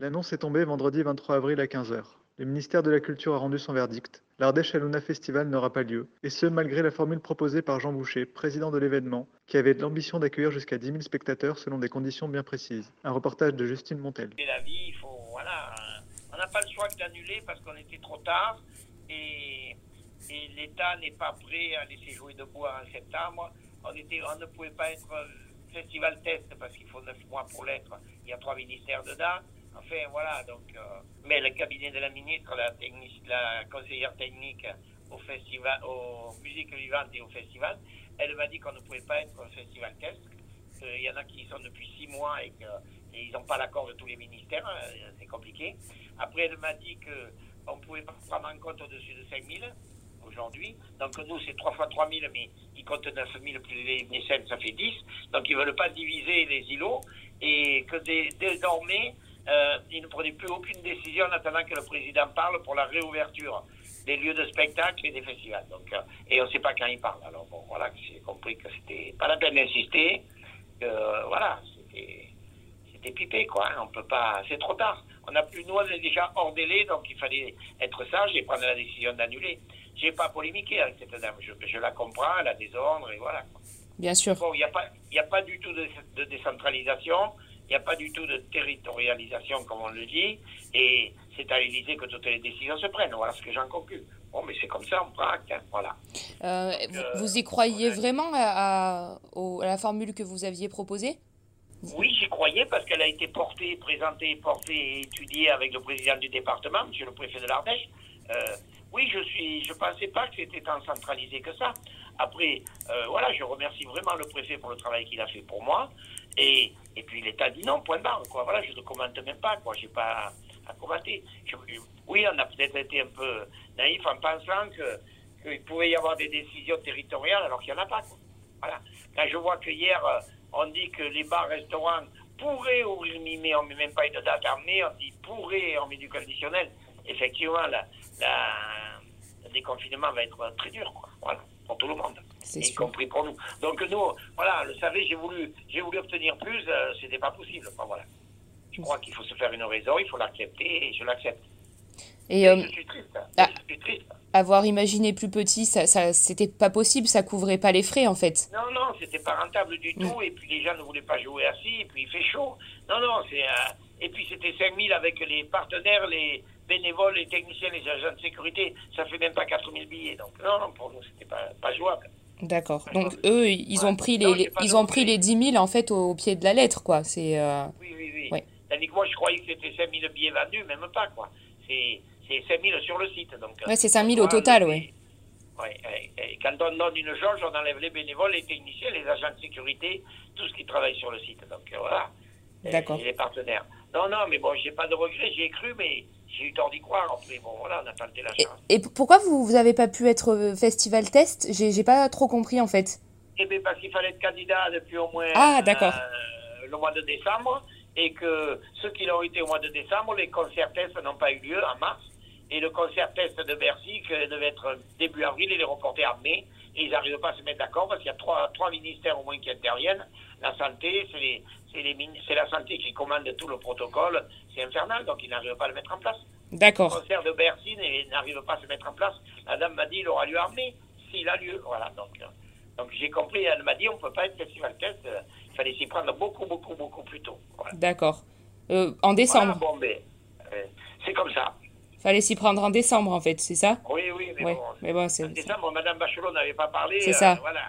L'annonce est tombée vendredi 23 avril à 15h. Le ministère de la Culture a rendu son verdict. L'Ardèche Aluna Festival n'aura pas lieu, et ce malgré la formule proposée par Jean Boucher, président de l'événement, qui avait l'ambition d'accueillir jusqu'à 10 000 spectateurs selon des conditions bien précises. Un reportage de Justine Montel. La vie, il faut, voilà, on n'a pas le choix que d'annuler parce qu'on était trop tard et, et l'État n'est pas prêt à laisser jouer debout en septembre. On, était, on ne pouvait pas être euh, festival test parce qu'il faut 9 mois pour l'être. Il y a trois ministères dedans. Enfin, voilà, donc. euh, mais le cabinet de la ministre, la, la conseillère technique au festival, aux musiques vivantes et au festival, elle m'a dit qu'on ne pouvait pas être un festival. Euh, Il y en a qui sont depuis six mois et, que, et ils n'ont pas l'accord de tous les ministères, euh, c'est compliqué. Après, elle m'a dit qu'on ne pouvait pas prendre en compte au-dessus de 5 000 aujourd'hui. Donc nous, c'est 3 fois 3 000, mais ils comptent 9 000 plus les mécènes, ça fait 10. Donc ils ne veulent pas diviser les îlots et que dé- désormais, euh, ils ne prenaient plus aucune décision en attendant que le président parle pour la réouverture des lieux de spectacle et des festivals. Donc, euh, et on ne sait pas quand il parle. Alors bon, voilà, j'ai compris que c'était pas la peine d'insister. euh, voilà, c'était pipé, quoi. hein. On peut pas. C'est trop tard. On a plus, nous, on est déjà hors délai, donc il fallait être sage et prendre la décision d'annuler. J'ai pas polémiqué avec cette dame. Je, je la comprends, elle a des ordres et voilà. quoi. Bien sûr. Bon, il n'y a pas, il a pas du tout de, de décentralisation. Il n'y a pas du tout de territorialisation, comme on le dit. Et c'est à l'Élysée que toutes les décisions se prennent. Voilà ce que j'en conclus. Bon, mais c'est comme ça, on prend acte. hein. Voilà. Euh, Donc, vous, euh, vous y croyez a- vraiment à, à- au- à la formule que vous aviez proposée? Oui, j'y croyais parce qu'elle a été portée, présentée, portée et étudiée avec le président du département, monsieur le préfet de l'Ardèche. Euh, oui, je suis, je pensais pas que c'était tant centralisé que ça. Après, euh, voilà, je remercie vraiment le préfet pour le travail qu'il a fait pour moi. Et, et puis l'État dit non, point barre, quoi. Voilà, je ne commente même pas, quoi. J'ai pas à commenter. Oui, on a peut-être été un peu naïf en pensant que qu'il pouvait y avoir des décisions territoriales alors qu'il n'y en a pas. Voilà. Quand je vois que hier, euh, on dit que les bars, restaurants pourraient ouvrir mi-mai, on ne met même pas une date en mai, on dit pourrait, on met du conditionnel. Effectivement, le déconfinement va être très dur, quoi. Voilà, pour tout le monde, y sûr. compris pour nous. Donc nous, voilà, le savez, j'ai voulu, j'ai voulu obtenir plus, euh, c'était pas possible. Enfin, voilà. Je crois qu'il faut se faire une raison, il faut l'accepter, et je l'accepte. Et euh, je suis triste, ah. je suis triste. avoir imaginé plus petit, ça, ça, c'était pas possible, ça couvrait pas les frais en fait. Non, non, c'était pas rentable du tout. Et puis les gens ne voulaient pas jouer assis. Et puis il fait chaud. Non, non, c'est. euh, Et puis c'était 5000 avec les partenaires, les bénévoles, les techniciens, les agents de sécurité. Ça fait même pas 4000 billets. Donc non, non, pour nous, c'était pas, pas jouable. D'accord. Donc eux, ils ont pris les, pas ils ont pris les 10 000 en fait au, au pied de la lettre quoi. C'est euh, Oui, oui, oui. Ouais. Tandis que moi, je croyais que c'était 5000 billets vendus, même pas, quoi. C'est c'est 5000 sur le site. Donc, Ouais, c'est 5 000 on au total, enlever- Ouais, et quand on donne une jauge, on enlève les bénévoles, les techniciens, les agents de sécurité, tout ce qui travaille sur le site. Donc voilà. Et- D'accord. Et les partenaires. Non, non, mais bon, j'ai pas de regrets, j'y ai cru, mais j'ai eu tort d'y croire. Après, bon, voilà, on a tenté la chance. et pourquoi vous vous avez pas pu être euh, festival test? J'ai j'ai pas trop compris en fait. Eh bien, parce qu'il fallait être candidat depuis au moins Ah, d'accord. euh, le mois de décembre, et que ceux qui l'ont été au mois de décembre, les concerts tests n'ont pas eu lieu en mars, et le concert test de Bercy, qui devait être début avril, il est reporté en mai, et ils n'arrivent pas à se mettre d'accord, parce qu'il y a trois, trois ministères au moins qui interviennent. La santé, c'est les- c'est les mini- c'est la santé qui commande tout le protocole, c'est infernal, donc ils n'arrivent pas à le mettre en place. Le D'accord. concert de Bercy n'arrive pas à se mettre en place. La dame m'a dit il aura lieu en mai, s'il a lieu. Voilà, donc, euh, donc j'ai compris, elle m'a dit on ne peut pas être festival test, euh, il fallait s'y prendre beaucoup, beaucoup, beaucoup plus tôt. Voilà. D'accord. Euh, en décembre. Voilà, bon, euh, c'est comme ça. Fallait s'y prendre en décembre en fait, c'est ça? Oui, mais Ouais. bon. Mais bon, c'est En décembre, Madame Bachelot n'avait pas parlé. C'est euh, ça. Voilà.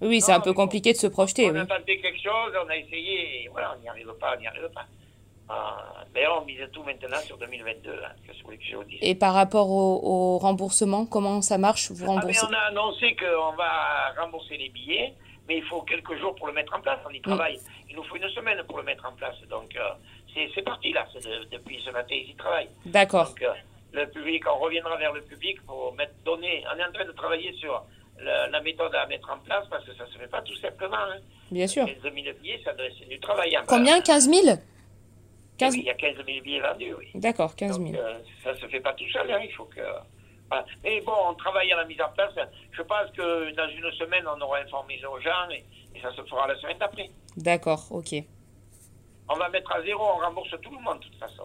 oui, c'est un peu compliqué de se projeter. on Oui. a tenté quelque chose, on a essayé, et voilà, on n'y arrive pas, on n'y arrive pas. Euh, D'ailleurs, on mise tout maintenant sur 2022, hein, que je voulais que je vous dise. Et par rapport au, au remboursement, comment ça marche Vous Ah, mais remboursez on a annoncé qu'on va rembourser les billets, mais il faut quelques jours pour le mettre en place. On y travaille. Il nous faut une semaine pour le mettre en place. Donc, euh, c'est parti là. depuis ce matin, ils y travaillent. D'accord. Donc, euh, le public, on reviendra vers le public pour mettre, donner. On est en train de travailler sur la, méthode à mettre en place parce que ça ne se fait pas tout simplement. Hein. Bien sûr. 15 000 billets, c'est du travail. Combien 15 000 15... il y a 15 000 billets vendus, oui. D'accord, 15 000. Euh, ça ne se fait pas tout seul, hein. il faut que. Mais bon, on travaille à la mise en place. Je pense que dans une semaine, on aura informé nos gens et, ça se fera la semaine d'après. D'accord, ok. On va mettre à zéro, on rembourse tout le monde de toute façon.